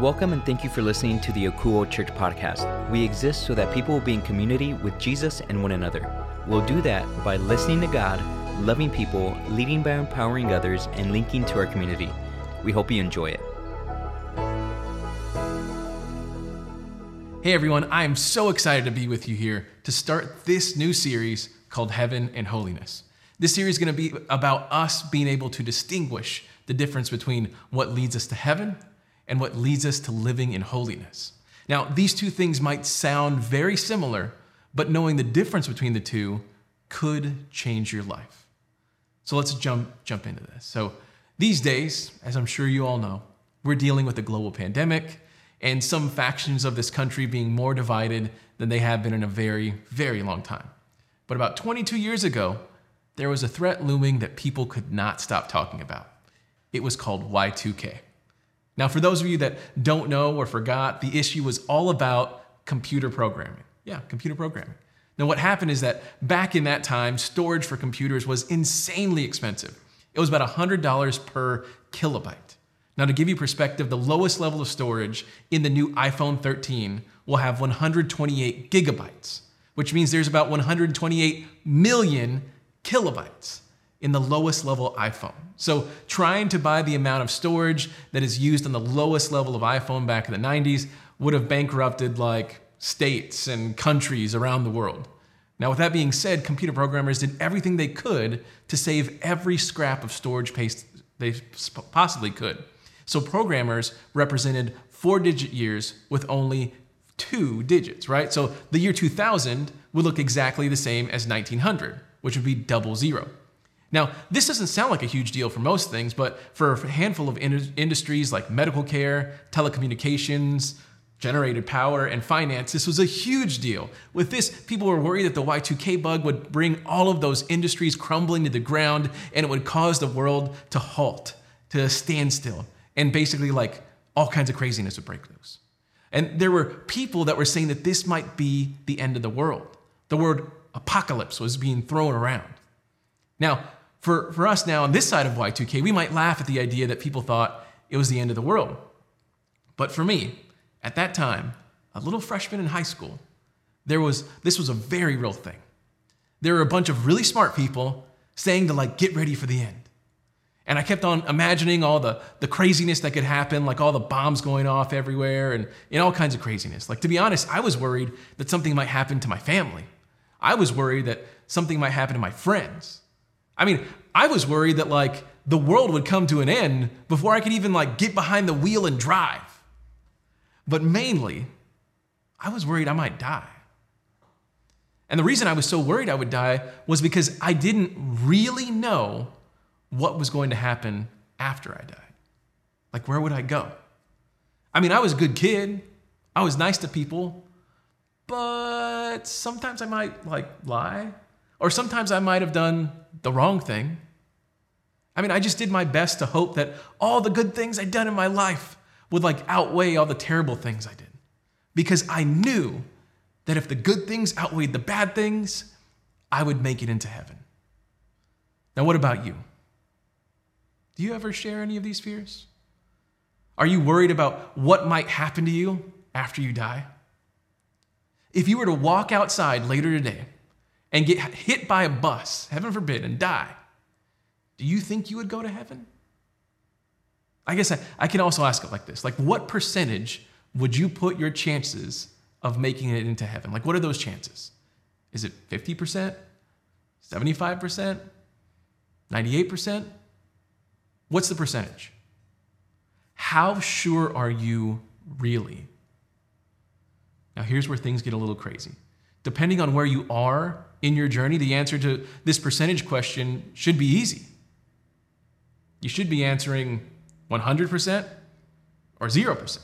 Welcome and thank you for listening to the Akuo Church podcast. We exist so that people will be in community with Jesus and one another. We'll do that by listening to God, loving people, leading by empowering others, and linking to our community. We hope you enjoy it. Hey everyone, I am so excited to be with you here to start this new series called Heaven and Holiness. This series is going to be about us being able to distinguish the difference between what leads us to heaven and what leads us to living in holiness. Now, these two things might sound very similar, but knowing the difference between the two could change your life. So let's jump jump into this. So these days, as I'm sure you all know, we're dealing with a global pandemic and some factions of this country being more divided than they have been in a very, very long time. But about 22 years ago, there was a threat looming that people could not stop talking about. It was called Y2K. Now, for those of you that don't know or forgot, the issue was all about computer programming. Yeah, computer programming. Now, what happened is that back in that time, storage for computers was insanely expensive. It was about $100 per kilobyte. Now, to give you perspective, the lowest level of storage in the new iPhone 13 will have 128 gigabytes, which means there's about 128 million kilobytes in the lowest level iPhone. So, trying to buy the amount of storage that is used on the lowest level of iPhone back in the 90s would have bankrupted like states and countries around the world. Now, with that being said, computer programmers did everything they could to save every scrap of storage space they possibly could. So, programmers represented four digit years with only two digits, right? So, the year 2000 would look exactly the same as 1900, which would be double zero. Now, this doesn't sound like a huge deal for most things, but for a handful of in- industries like medical care, telecommunications, generated power, and finance, this was a huge deal. With this, people were worried that the Y2K bug would bring all of those industries crumbling to the ground and it would cause the world to halt, to stand still, and basically, like, all kinds of craziness would break loose. And there were people that were saying that this might be the end of the world. The word apocalypse was being thrown around. Now, for, for us now on this side of Y2K, we might laugh at the idea that people thought it was the end of the world. But for me, at that time, a little freshman in high school, there was this was a very real thing. There were a bunch of really smart people saying to like get ready for the end. And I kept on imagining all the, the craziness that could happen, like all the bombs going off everywhere and, and all kinds of craziness. Like, to be honest, I was worried that something might happen to my family. I was worried that something might happen to my friends. I mean, I was worried that like the world would come to an end before I could even like get behind the wheel and drive. But mainly, I was worried I might die. And the reason I was so worried I would die was because I didn't really know what was going to happen after I died. Like, where would I go? I mean, I was a good kid, I was nice to people, but sometimes I might like lie, or sometimes I might have done the wrong thing. I mean, I just did my best to hope that all the good things I'd done in my life would like outweigh all the terrible things I did. Because I knew that if the good things outweighed the bad things, I would make it into heaven. Now, what about you? Do you ever share any of these fears? Are you worried about what might happen to you after you die? If you were to walk outside later today and get hit by a bus, heaven forbid, and die, do you think you would go to heaven? I guess I, I can also ask it like this like, what percentage would you put your chances of making it into heaven? Like, what are those chances? Is it 50%, 75%, 98%? What's the percentage? How sure are you really? Now, here's where things get a little crazy. Depending on where you are in your journey, the answer to this percentage question should be easy. You should be answering 100% or 0%.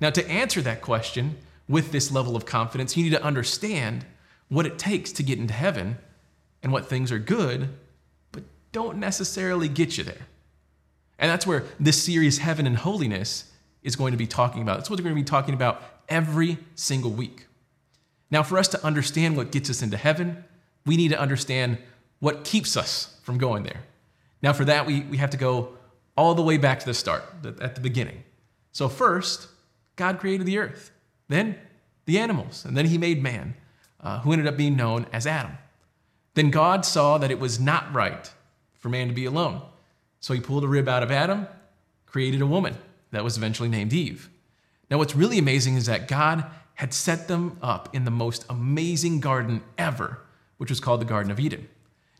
Now, to answer that question with this level of confidence, you need to understand what it takes to get into heaven and what things are good, but don't necessarily get you there. And that's where this series, Heaven and Holiness, is going to be talking about. That's what we're going to be talking about every single week. Now, for us to understand what gets us into heaven, we need to understand what keeps us from going there. Now, for that, we, we have to go all the way back to the start, at the beginning. So, first, God created the earth, then the animals, and then he made man, uh, who ended up being known as Adam. Then God saw that it was not right for man to be alone. So he pulled a rib out of Adam, created a woman that was eventually named Eve. Now, what's really amazing is that God had set them up in the most amazing garden ever, which was called the Garden of Eden.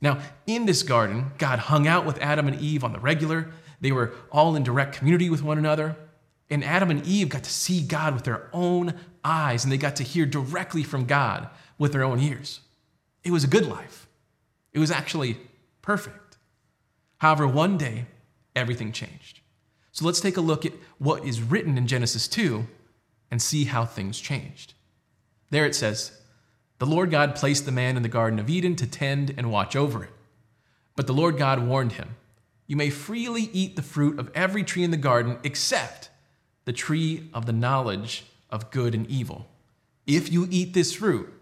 Now, in this garden, God hung out with Adam and Eve on the regular. They were all in direct community with one another. And Adam and Eve got to see God with their own eyes, and they got to hear directly from God with their own ears. It was a good life. It was actually perfect. However, one day, everything changed. So let's take a look at what is written in Genesis 2 and see how things changed. There it says, The Lord God placed the man in the Garden of Eden to tend and watch over it. But the Lord God warned him, You may freely eat the fruit of every tree in the garden except the tree of the knowledge of good and evil. If you eat this fruit,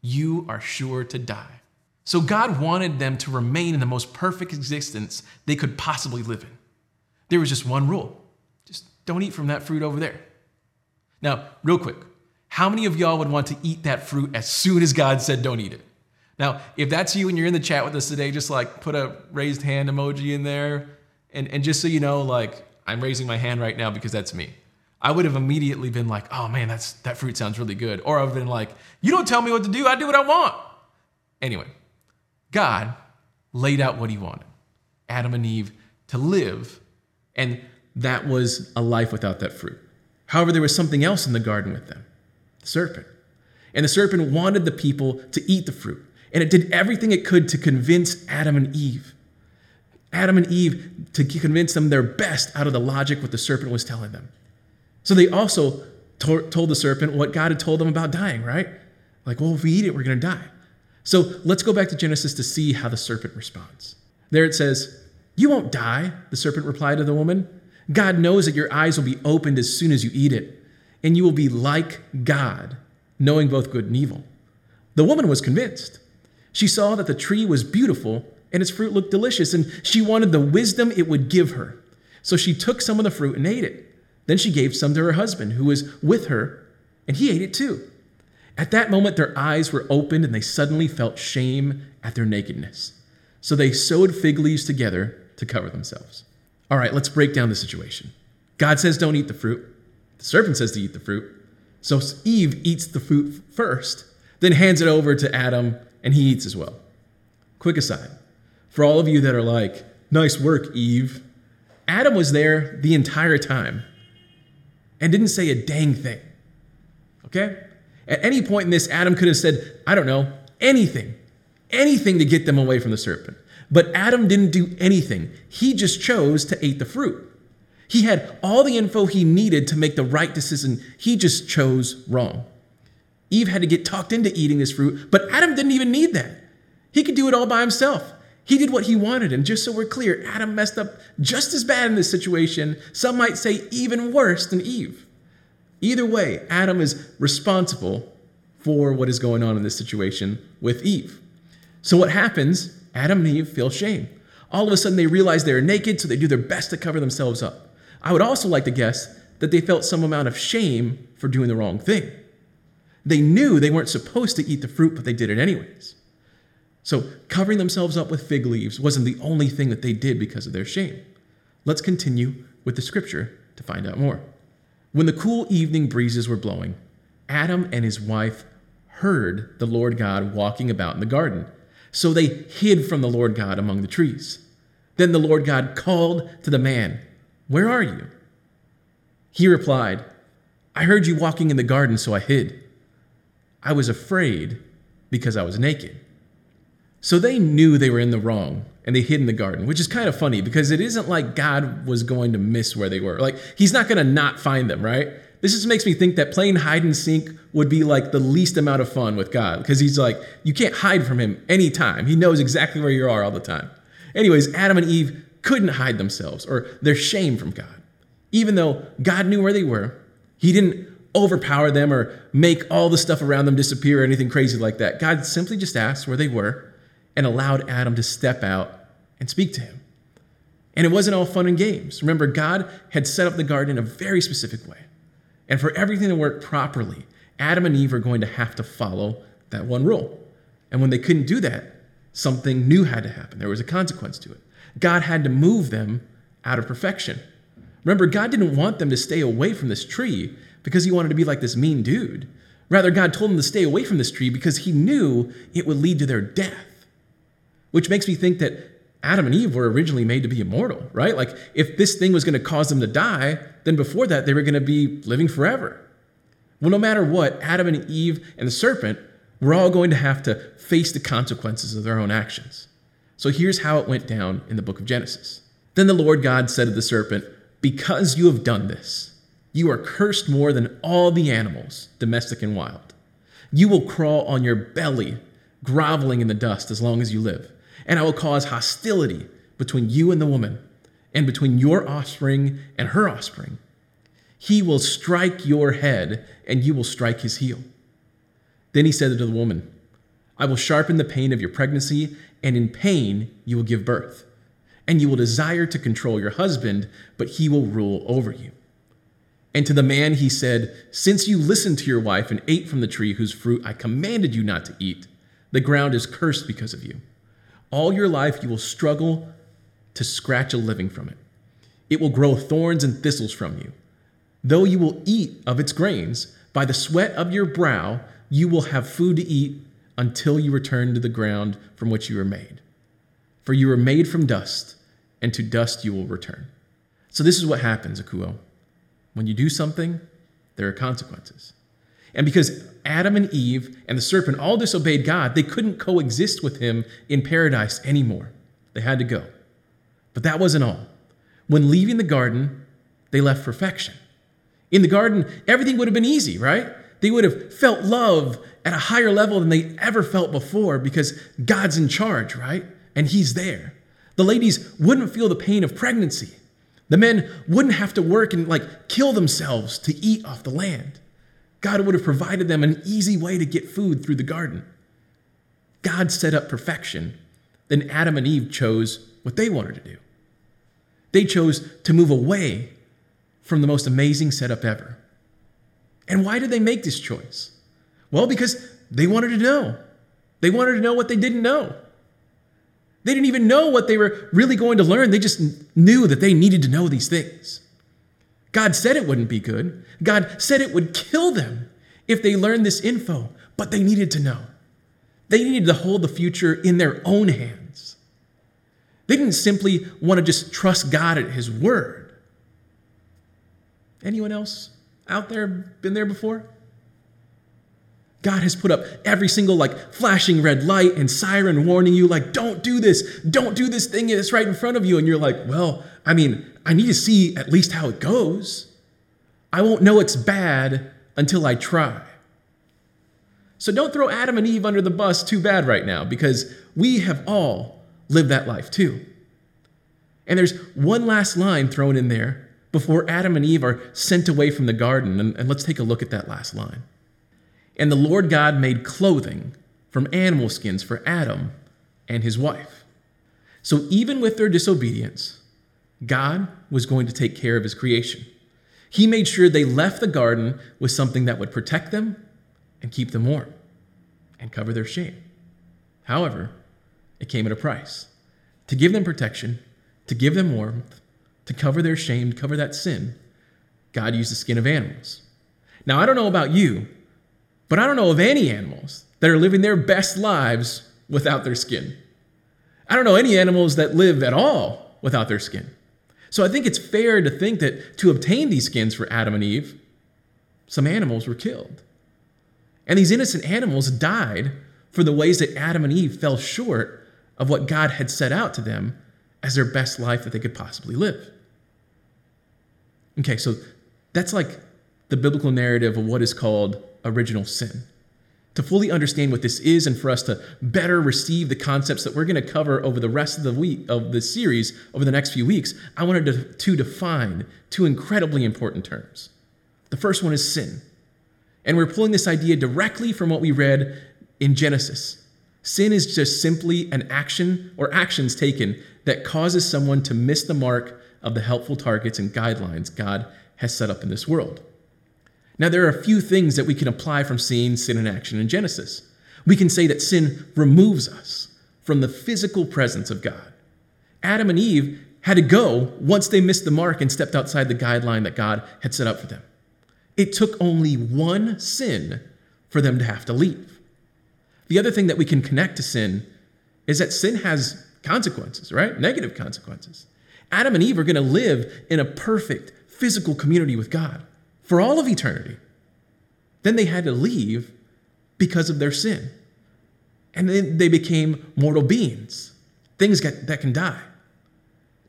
you are sure to die. So God wanted them to remain in the most perfect existence they could possibly live in. There was just one rule just don't eat from that fruit over there. Now, real quick, how many of y'all would want to eat that fruit as soon as God said don't eat it? Now, if that's you and you're in the chat with us today, just like put a raised hand emoji in there. And, and just so you know, like I'm raising my hand right now because that's me. I would have immediately been like, oh man, that's that fruit sounds really good. Or I've been like, you don't tell me what to do, I do what I want. Anyway, God laid out what he wanted. Adam and Eve to live, and that was a life without that fruit. However, there was something else in the garden with them the serpent. And the serpent wanted the people to eat the fruit, and it did everything it could to convince Adam and Eve. Adam and Eve to convince them their best out of the logic what the serpent was telling them. So they also to- told the serpent what God had told them about dying, right? Like, well, if we eat it, we're going to die. So let's go back to Genesis to see how the serpent responds. There it says, You won't die, the serpent replied to the woman. God knows that your eyes will be opened as soon as you eat it, and you will be like God, knowing both good and evil. The woman was convinced. She saw that the tree was beautiful and its fruit looked delicious, and she wanted the wisdom it would give her. So she took some of the fruit and ate it. Then she gave some to her husband, who was with her, and he ate it too. At that moment, their eyes were opened, and they suddenly felt shame at their nakedness. So they sewed fig leaves together to cover themselves. All right, let's break down the situation. God says don't eat the fruit. The serpent says to eat the fruit. So Eve eats the fruit first, then hands it over to Adam, and he eats as well. Quick aside for all of you that are like, nice work, Eve, Adam was there the entire time and didn't say a dang thing. Okay? At any point in this, Adam could have said, I don't know, anything, anything to get them away from the serpent. But Adam didn't do anything. He just chose to eat the fruit. He had all the info he needed to make the right decision. He just chose wrong. Eve had to get talked into eating this fruit, but Adam didn't even need that. He could do it all by himself. He did what he wanted. And just so we're clear, Adam messed up just as bad in this situation. Some might say even worse than Eve. Either way, Adam is responsible for what is going on in this situation with Eve. So what happens? Adam and Eve feel shame. All of a sudden, they realize they're naked, so they do their best to cover themselves up. I would also like to guess that they felt some amount of shame for doing the wrong thing. They knew they weren't supposed to eat the fruit, but they did it anyways. So, covering themselves up with fig leaves wasn't the only thing that they did because of their shame. Let's continue with the scripture to find out more. When the cool evening breezes were blowing, Adam and his wife heard the Lord God walking about in the garden. So they hid from the Lord God among the trees. Then the Lord God called to the man, Where are you? He replied, I heard you walking in the garden, so I hid. I was afraid because I was naked. So they knew they were in the wrong and they hid in the garden, which is kind of funny because it isn't like God was going to miss where they were. Like, He's not going to not find them, right? This just makes me think that playing hide and seek would be like the least amount of fun with God because He's like, you can't hide from Him anytime. He knows exactly where you are all the time. Anyways, Adam and Eve couldn't hide themselves or their shame from God. Even though God knew where they were, He didn't overpower them or make all the stuff around them disappear or anything crazy like that. God simply just asked where they were and allowed Adam to step out and speak to him. And it wasn't all fun and games. Remember, God had set up the garden in a very specific way. And for everything to work properly, Adam and Eve are going to have to follow that one rule. And when they couldn't do that, something new had to happen. There was a consequence to it. God had to move them out of perfection. Remember, God didn't want them to stay away from this tree because he wanted to be like this mean dude. Rather, God told them to stay away from this tree because he knew it would lead to their death. Which makes me think that Adam and Eve were originally made to be immortal, right? Like, if this thing was going to cause them to die, then before that, they were going to be living forever. Well, no matter what, Adam and Eve and the serpent were all going to have to face the consequences of their own actions. So here's how it went down in the book of Genesis. Then the Lord God said to the serpent, Because you have done this, you are cursed more than all the animals, domestic and wild. You will crawl on your belly, groveling in the dust as long as you live and I will cause hostility between you and the woman, and between your offspring and her offspring. He will strike your head, and you will strike his heel. Then he said to the woman, I will sharpen the pain of your pregnancy, and in pain you will give birth. And you will desire to control your husband, but he will rule over you. And to the man he said, Since you listened to your wife and ate from the tree whose fruit I commanded you not to eat, the ground is cursed because of you. All your life, you will struggle to scratch a living from it. It will grow thorns and thistles from you. Though you will eat of its grains, by the sweat of your brow, you will have food to eat until you return to the ground from which you were made. For you were made from dust, and to dust you will return. So, this is what happens, Akuo. When you do something, there are consequences. And because Adam and Eve and the serpent all disobeyed God, they couldn't coexist with him in paradise anymore. They had to go. But that wasn't all. When leaving the garden, they left perfection. In the garden, everything would have been easy, right? They would have felt love at a higher level than they ever felt before because God's in charge, right? And He's there. The ladies wouldn't feel the pain of pregnancy. The men wouldn't have to work and like kill themselves to eat off the land. God would have provided them an easy way to get food through the garden. God set up perfection. Then Adam and Eve chose what they wanted to do. They chose to move away from the most amazing setup ever. And why did they make this choice? Well, because they wanted to know. They wanted to know what they didn't know. They didn't even know what they were really going to learn. They just knew that they needed to know these things. God said it wouldn't be good. God said it would kill them if they learned this info, but they needed to know. They needed to hold the future in their own hands. They didn't simply want to just trust God at His word. Anyone else out there been there before? God has put up every single like flashing red light and siren warning you, like, don't do this, don't do this thing that's right in front of you. And you're like, well, I mean, I need to see at least how it goes. I won't know it's bad until I try. So don't throw Adam and Eve under the bus too bad right now because we have all lived that life too. And there's one last line thrown in there before Adam and Eve are sent away from the garden. And, and let's take a look at that last line. And the Lord God made clothing from animal skins for Adam and his wife. So even with their disobedience, God was going to take care of his creation. He made sure they left the garden with something that would protect them and keep them warm and cover their shame. However, it came at a price. To give them protection, to give them warmth, to cover their shame, to cover that sin, God used the skin of animals. Now, I don't know about you, but I don't know of any animals that are living their best lives without their skin. I don't know any animals that live at all without their skin. So I think it's fair to think that to obtain these skins for Adam and Eve, some animals were killed. And these innocent animals died for the ways that Adam and Eve fell short of what God had set out to them as their best life that they could possibly live. Okay, so that's like the biblical narrative of what is called original sin to fully understand what this is and for us to better receive the concepts that we're going to cover over the rest of the week of the series over the next few weeks, I wanted to, to define two incredibly important terms. The first one is sin. And we're pulling this idea directly from what we read in Genesis. Sin is just simply an action or actions taken that causes someone to miss the mark of the helpful targets and guidelines God has set up in this world. Now, there are a few things that we can apply from seeing sin in action in Genesis. We can say that sin removes us from the physical presence of God. Adam and Eve had to go once they missed the mark and stepped outside the guideline that God had set up for them. It took only one sin for them to have to leave. The other thing that we can connect to sin is that sin has consequences, right? Negative consequences. Adam and Eve are going to live in a perfect physical community with God for all of eternity. Then they had to leave because of their sin. And then they became mortal beings, things that can die.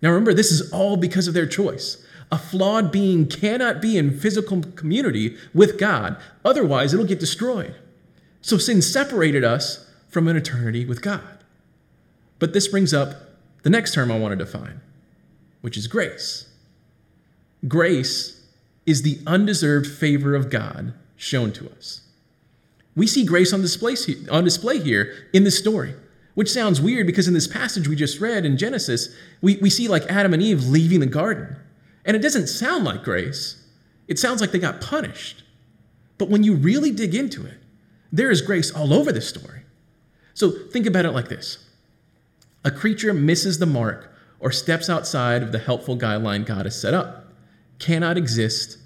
Now remember, this is all because of their choice. A flawed being cannot be in physical community with God, otherwise, it'll get destroyed. So sin separated us from an eternity with God. But this brings up the next term I want to define, which is grace. Grace is the undeserved favor of God shown to us. We see grace on display, on display here in this story, which sounds weird because in this passage we just read in Genesis, we, we see like Adam and Eve leaving the garden. And it doesn't sound like grace, it sounds like they got punished. But when you really dig into it, there is grace all over this story. So think about it like this a creature misses the mark or steps outside of the helpful guideline God has set up, cannot exist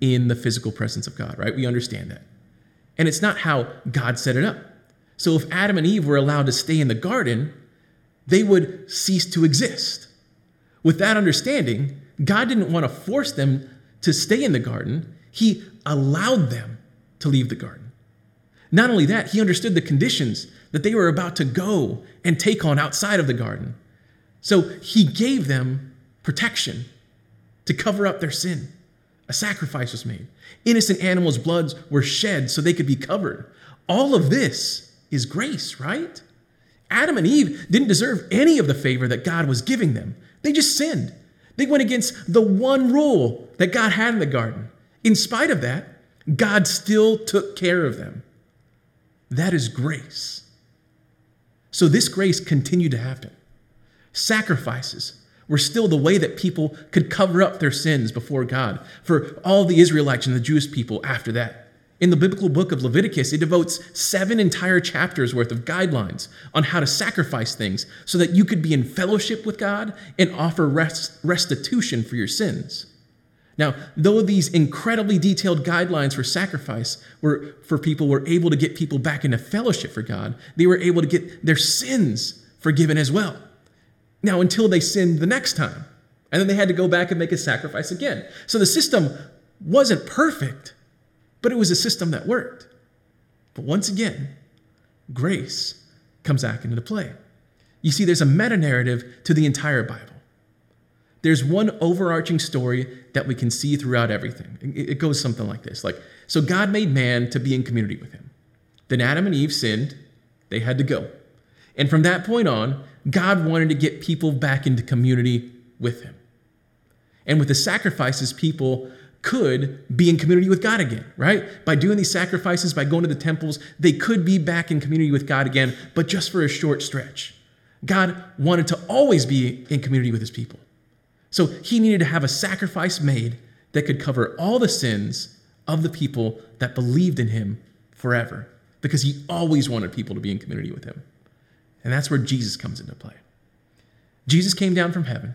in the physical presence of God, right? We understand that. And it's not how God set it up. So if Adam and Eve were allowed to stay in the garden, they would cease to exist. With that understanding, God didn't want to force them to stay in the garden, He allowed them to leave the garden. Not only that, He understood the conditions that they were about to go and take on outside of the garden. So He gave them protection to cover up their sin. A sacrifice was made. Innocent animals' bloods were shed so they could be covered. All of this is grace, right? Adam and Eve didn't deserve any of the favor that God was giving them. They just sinned. They went against the one rule that God had in the garden. In spite of that, God still took care of them. That is grace. So this grace continued to happen. Sacrifices were still the way that people could cover up their sins before God for all the Israelites and the Jewish people after that. In the biblical book of Leviticus, it devotes seven entire chapters worth of guidelines on how to sacrifice things so that you could be in fellowship with God and offer rest, restitution for your sins. Now, though these incredibly detailed guidelines for sacrifice were for people were able to get people back into fellowship for God, they were able to get their sins forgiven as well. Now, until they sinned the next time. And then they had to go back and make a sacrifice again. So the system wasn't perfect, but it was a system that worked. But once again, grace comes back into play. You see, there's a meta narrative to the entire Bible. There's one overarching story that we can see throughout everything. It goes something like this like, so God made man to be in community with him. Then Adam and Eve sinned, they had to go. And from that point on, God wanted to get people back into community with him. And with the sacrifices, people could be in community with God again, right? By doing these sacrifices, by going to the temples, they could be back in community with God again, but just for a short stretch. God wanted to always be in community with his people. So he needed to have a sacrifice made that could cover all the sins of the people that believed in him forever, because he always wanted people to be in community with him. And that's where Jesus comes into play. Jesus came down from heaven,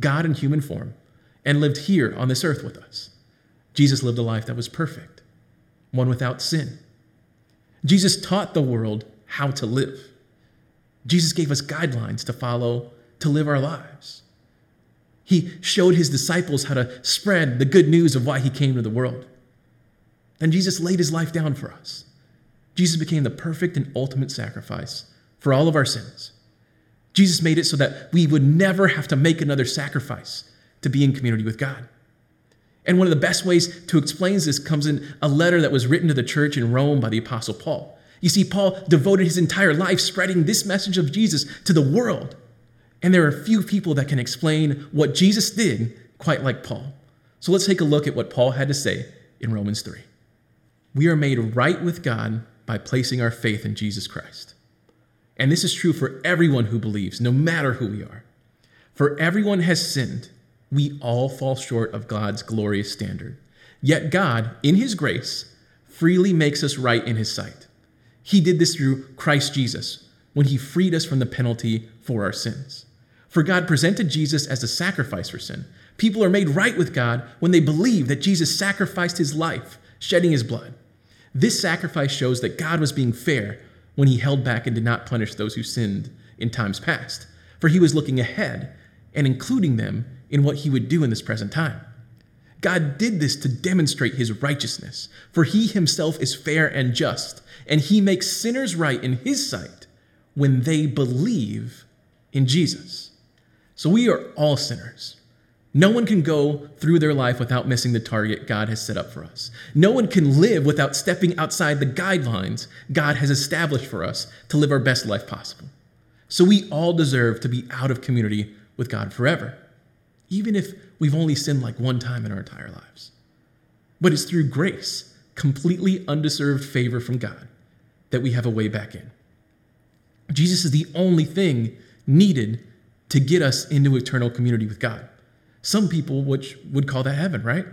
God in human form, and lived here on this earth with us. Jesus lived a life that was perfect, one without sin. Jesus taught the world how to live. Jesus gave us guidelines to follow to live our lives. He showed his disciples how to spread the good news of why he came to the world. Then Jesus laid his life down for us. Jesus became the perfect and ultimate sacrifice for all of our sins. Jesus made it so that we would never have to make another sacrifice to be in community with God. And one of the best ways to explain this comes in a letter that was written to the church in Rome by the Apostle Paul. You see, Paul devoted his entire life spreading this message of Jesus to the world. And there are few people that can explain what Jesus did quite like Paul. So let's take a look at what Paul had to say in Romans 3. We are made right with God by placing our faith in Jesus Christ. And this is true for everyone who believes, no matter who we are. For everyone has sinned. We all fall short of God's glorious standard. Yet God, in his grace, freely makes us right in his sight. He did this through Christ Jesus when he freed us from the penalty for our sins. For God presented Jesus as a sacrifice for sin. People are made right with God when they believe that Jesus sacrificed his life, shedding his blood. This sacrifice shows that God was being fair when he held back and did not punish those who sinned in times past, for he was looking ahead and including them in what he would do in this present time. God did this to demonstrate his righteousness, for he himself is fair and just, and he makes sinners right in his sight when they believe in Jesus. So we are all sinners. No one can go through their life without missing the target God has set up for us. No one can live without stepping outside the guidelines God has established for us to live our best life possible. So we all deserve to be out of community with God forever, even if we've only sinned like one time in our entire lives. But it's through grace, completely undeserved favor from God, that we have a way back in. Jesus is the only thing needed to get us into eternal community with God. Some people which would call that heaven, right?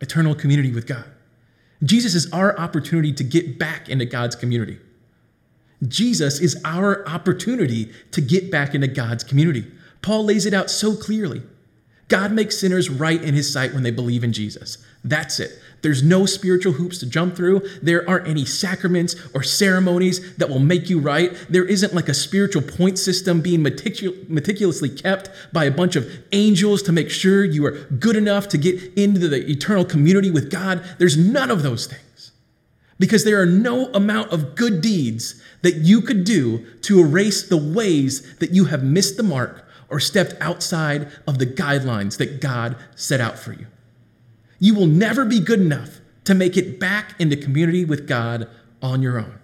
Eternal community with God. Jesus is our opportunity to get back into God's community. Jesus is our opportunity to get back into God's community. Paul lays it out so clearly. God makes sinners right in his sight when they believe in Jesus. That's it. There's no spiritual hoops to jump through. There aren't any sacraments or ceremonies that will make you right. There isn't like a spiritual point system being meticul- meticulously kept by a bunch of angels to make sure you are good enough to get into the eternal community with God. There's none of those things. Because there are no amount of good deeds that you could do to erase the ways that you have missed the mark or stepped outside of the guidelines that God set out for you. You will never be good enough to make it back into community with God on your own.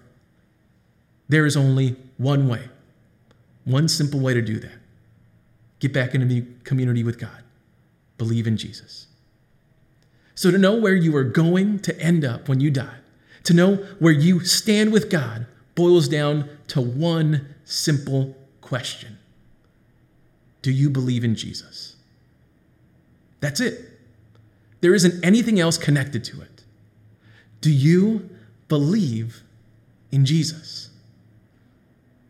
There is only one way, one simple way to do that. Get back into community with God. Believe in Jesus. So, to know where you are going to end up when you die, to know where you stand with God, boils down to one simple question Do you believe in Jesus? That's it. There isn't anything else connected to it. Do you believe in Jesus?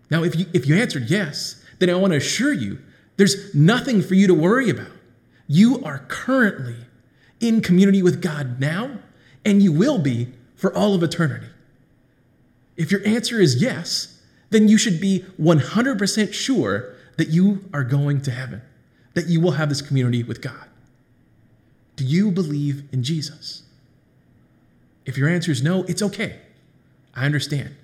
Now, if you, if you answered yes, then I want to assure you there's nothing for you to worry about. You are currently in community with God now, and you will be for all of eternity. If your answer is yes, then you should be 100% sure that you are going to heaven, that you will have this community with God. Do you believe in Jesus? If your answer is no, it's okay. I understand.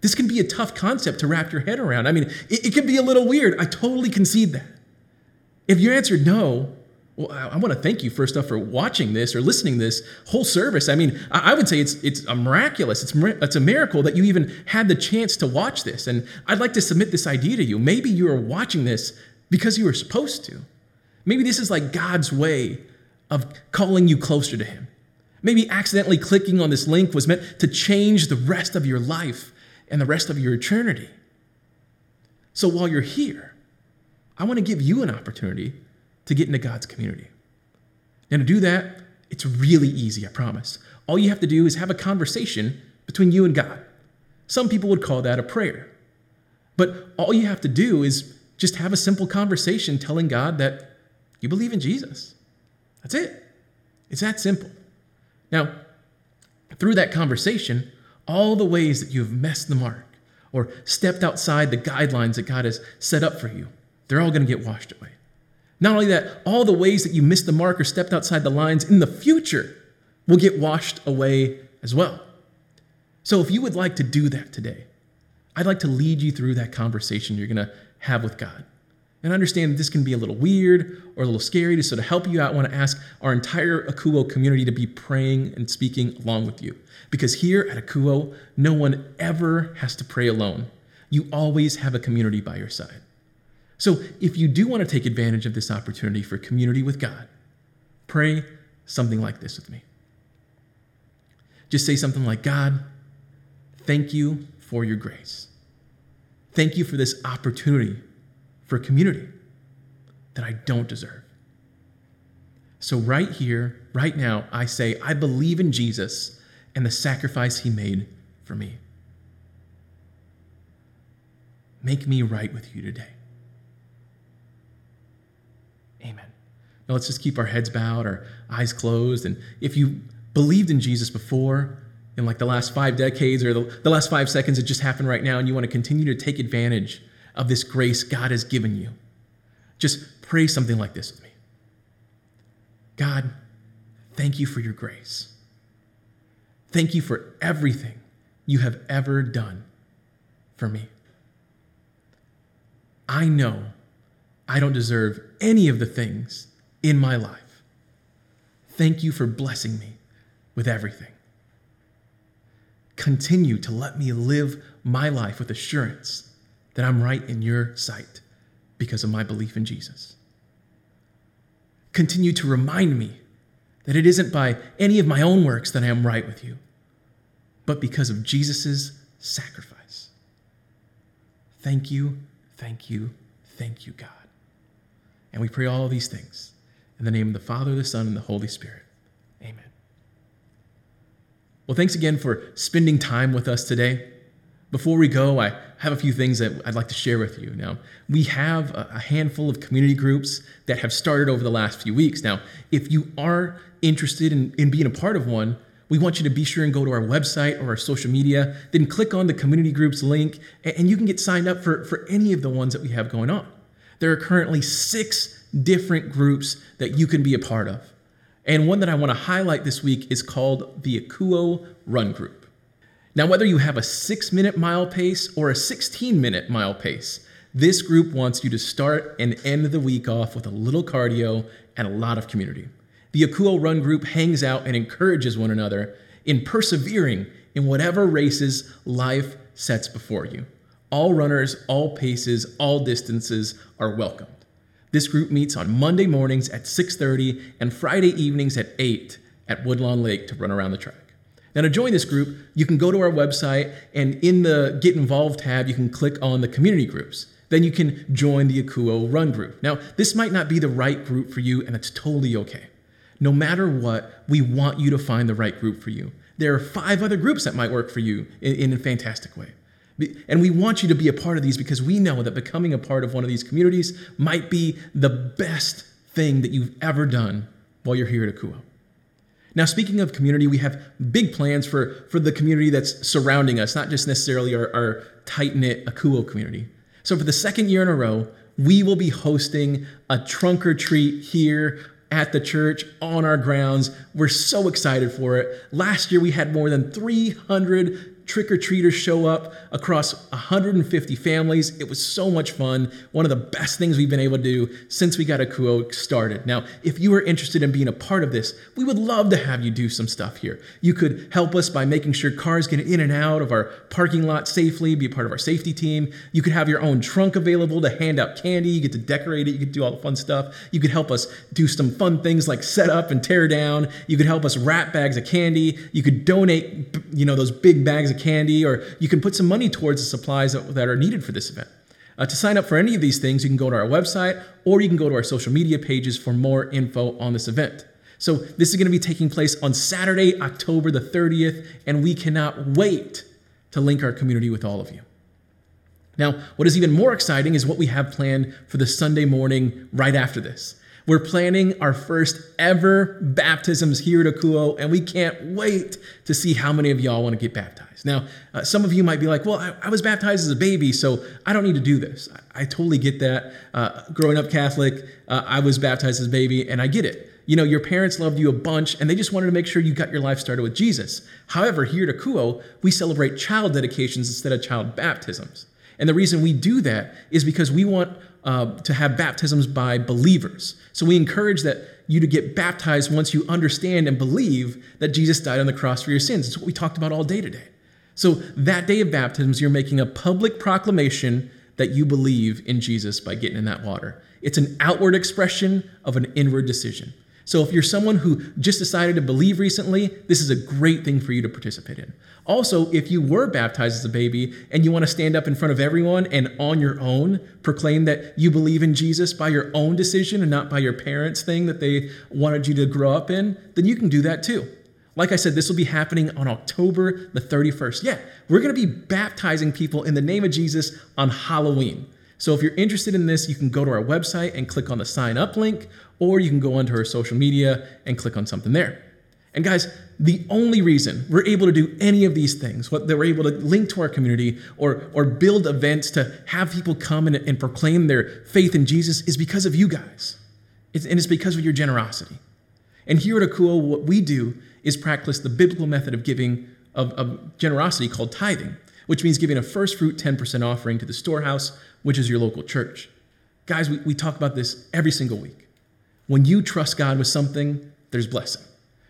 This can be a tough concept to wrap your head around. I mean, it, it can be a little weird. I totally concede that. If you answered no, well, I, want to thank you first off for watching this or listening this whole service. I mean, I, I would say it's it's a miraculous. It's it's a miracle that you even had the chance to watch this. And I'd like to submit this idea to you. Maybe you are watching this because you were supposed to. Maybe this is like God's way of calling you closer to Him. Maybe accidentally clicking on this link was meant to change the rest of your life and the rest of your eternity. So while you're here, I want to give you an opportunity to get into God's community. And to do that, it's really easy, I promise. All you have to do is have a conversation between you and God. Some people would call that a prayer. But all you have to do is just have a simple conversation telling God that you believe in Jesus that's it. It's that simple. Now, through that conversation, all the ways that you have messed the mark or stepped outside the guidelines that God has set up for you, they're all going to get washed away. Not only that, all the ways that you missed the mark or stepped outside the lines in the future will get washed away as well. So, if you would like to do that today, I'd like to lead you through that conversation you're going to have with God. And understand that this can be a little weird or a little scary. So, to help you out, I want to ask our entire Akuo community to be praying and speaking along with you. Because here at Akuo, no one ever has to pray alone. You always have a community by your side. So, if you do want to take advantage of this opportunity for community with God, pray something like this with me. Just say something like God, thank you for your grace. Thank you for this opportunity for community that I don't deserve. So, right here, right now, I say, I believe in Jesus and the sacrifice he made for me. Make me right with you today. Amen. Now, let's just keep our heads bowed, our eyes closed. And if you believed in Jesus before, in like the last five decades or the, the last five seconds, it just happened right now, and you want to continue to take advantage of this grace God has given you, just pray something like this with me God, thank you for your grace. Thank you for everything you have ever done for me. I know I don't deserve any of the things in my life. Thank you for blessing me with everything. Continue to let me live my life with assurance that I'm right in your sight because of my belief in Jesus. Continue to remind me that it isn't by any of my own works that I am right with you, but because of Jesus' sacrifice. Thank you, thank you, thank you, God. And we pray all these things in the name of the Father, the Son, and the Holy Spirit. Amen. Well, thanks again for spending time with us today. Before we go, I have a few things that I'd like to share with you. Now, we have a handful of community groups that have started over the last few weeks. Now, if you are interested in, in being a part of one, we want you to be sure and go to our website or our social media, then click on the community groups link, and you can get signed up for, for any of the ones that we have going on. There are currently six different groups that you can be a part of. And one that I want to highlight this week is called the Akuo Run Group. Now, whether you have a six minute mile pace or a 16 minute mile pace, this group wants you to start and end the week off with a little cardio and a lot of community. The Akuo Run group hangs out and encourages one another in persevering in whatever races life sets before you. All runners, all paces, all distances are welcomed. This group meets on Monday mornings at 6:30 and Friday evenings at 8 at Woodlawn Lake to run around the track. Now, to join this group, you can go to our website and in the Get Involved tab, you can click on the community groups. Then you can join the Akuo Run group. Now, this might not be the right group for you, and that's totally okay. No matter what, we want you to find the right group for you. There are five other groups that might work for you in, in a fantastic way. And we want you to be a part of these because we know that becoming a part of one of these communities might be the best thing that you've ever done while you're here at Akuo. Now, speaking of community, we have big plans for, for the community that's surrounding us, not just necessarily our, our tight knit Akuo community. So, for the second year in a row, we will be hosting a trunk or treat here at the church on our grounds. We're so excited for it. Last year, we had more than 300 trick or treaters show up across 150 families. It was so much fun. One of the best things we've been able to do since we got Akuo started. Now, if you are interested in being a part of this, we would love to have you do some stuff here. You could help us by making sure cars get in and out of our parking lot safely, be a part of our safety team. You could have your own trunk available to hand out candy. You get to decorate it. You could do all the fun stuff. You could help us do some fun things like set up and tear down. You could help us wrap bags of candy. You could donate, you know, those big bags of candy, or you can put some money towards the supplies that, that are needed for this event. Uh, to sign up for any of these things, you can go to our website or you can go to our social media pages for more info on this event. So, this is going to be taking place on Saturday, October the 30th, and we cannot wait to link our community with all of you. Now, what is even more exciting is what we have planned for the Sunday morning right after this. We're planning our first ever baptisms here at Akuo, and we can't wait to see how many of y'all want to get baptized. Now, uh, some of you might be like, well, I, I, was baptized as a baby, so I don't need to do this. I, I totally get that. Uh, growing up Catholic, uh, I was baptized as a baby, and I get it. You know, your parents loved you a bunch, and they just wanted to make sure you got your life started with Jesus. However, here at Akuo, we celebrate child dedications instead of child baptisms. And the reason we do that is because we want uh, to have baptisms by believers. So we encourage that you to get baptized once you understand and believe that Jesus died on the cross for your sins. It's what we talked about all day today. So that day of baptisms, you're making a public proclamation that you believe in Jesus by getting in that water. It's an outward expression of an inward decision. So if you're someone who just decided to believe recently, this is a great thing for you to participate in. Also, if you were baptized as a baby and you want to stand up in front of everyone and on your own proclaim that you believe in Jesus by your own decision and not by your parents' thing that they wanted you to grow up in, then you can do that too. Like I said, this will be happening on October the 31st. Yeah, we're going to be baptizing people in the name of Jesus on Halloween. So if you're interested in this, you can go to our website and click on the sign up link, or you can go onto our social media and click on something there. And guys, the only reason we're able to do any of these things, what we're able to link to our community or, or build events to have people come and, and proclaim their faith in Jesus is because of you guys. It's, and it's because of your generosity. And here at Akouo, what we do is practice the biblical method of giving, of, of generosity called tithing, which means giving a first fruit 10% offering to the storehouse, which is your local church. Guys, we, we talk about this every single week. When you trust God with something, there's blessing.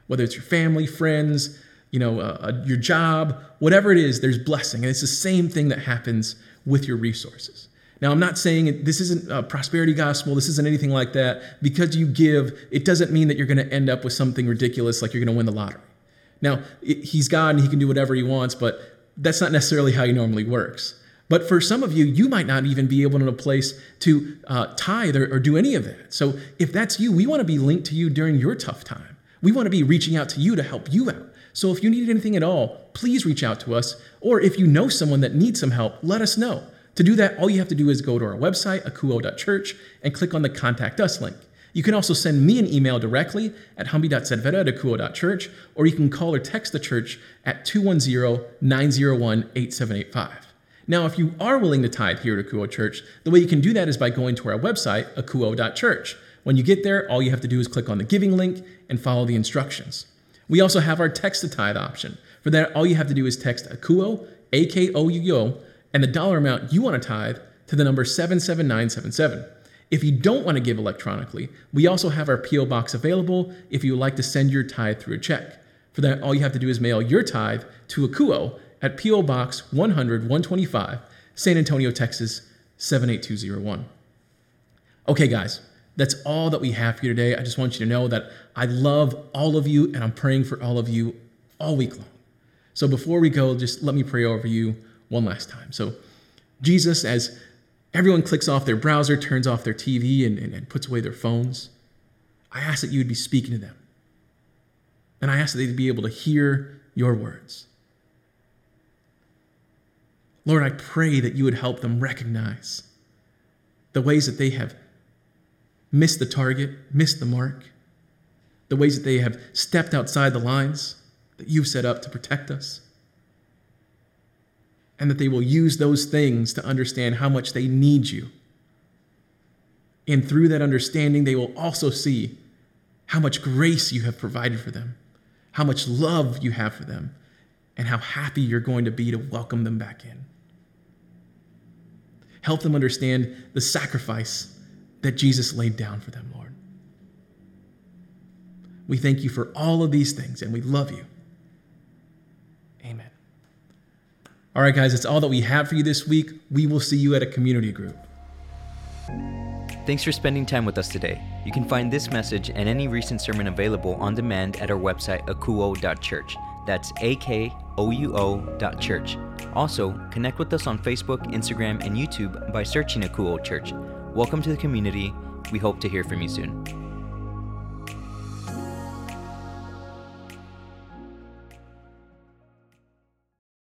Whether it's your family, friends, you know, uh, uh, your job, whatever it is, there's blessing. And it's the same thing that happens with your resources. Now, I'm not saying this isn't a prosperity gospel, this isn't anything like that. Because you give, it doesn't mean that you're going to end up with something ridiculous like you're going to win the lottery. Now, it, he's God and he can do whatever he wants, but that's not necessarily how he normally works. But for some of you, you might not even be able to in a place to uh, tithe or, or do any of that. So if that's you, we want to be linked to you during your tough time. We want to be reaching out to you to help you out. So if you need anything at all, please reach out to us. Or if you know someone that needs some help, let us know. To do that, all you have to do is go to our website, akouo.church, and click on the Contact Us link. You can also send me an email directly at humby.sedveta at akouo.church, or you can call or text the church at 210 901 8785. Now, if you are willing to tithe here at Akouo Church, the way you can do that is by going to our website, akouo.church. When you get there, all you have to do is click on the giving link and follow the instructions. We also have our text to tithe option. For that, all you have to do is text Akouo, A K O U O, and the dollar amount you want to tithe to the number 77977. If you don't want to give electronically, we also have our P.O. box available if you would like to send your tithe through a check. For that, all you have to do is mail your tithe to Akouo at P.O. Box 100 125, San Antonio, Texas 78201. Okay, guys, that's all that we have for you today. I just want you to know that I love all of you and I'm praying for all of you all week long. So before we go, just let me pray over you one last time. So, Jesus, as everyone clicks off their browser, turns off their TV, and, and, and puts away their phones, I ask that you would be speaking to them. And I ask that they'd be able to hear your words. Lord, I pray that you would help them recognize the ways that they have missed the target, missed the mark, the ways that they have stepped outside the lines that you've set up to protect us, and that they will use those things to understand how much they need you. And through that understanding, they will also see how much grace you have provided for them, how much love you have for them, and how happy you're going to be to welcome them back in. Help them understand the sacrifice that Jesus laid down for them, Lord. We thank you for all of these things and we love you. Amen. All right, guys, that's all that we have for you this week. We will see you at a community group. Thanks for spending time with us today. You can find this message and any recent sermon available on demand at our website, akouo.church. That's A O church. Also, connect with us on Facebook, Instagram, and YouTube by searching Akouo Church. Welcome to the community. We hope to hear from you soon.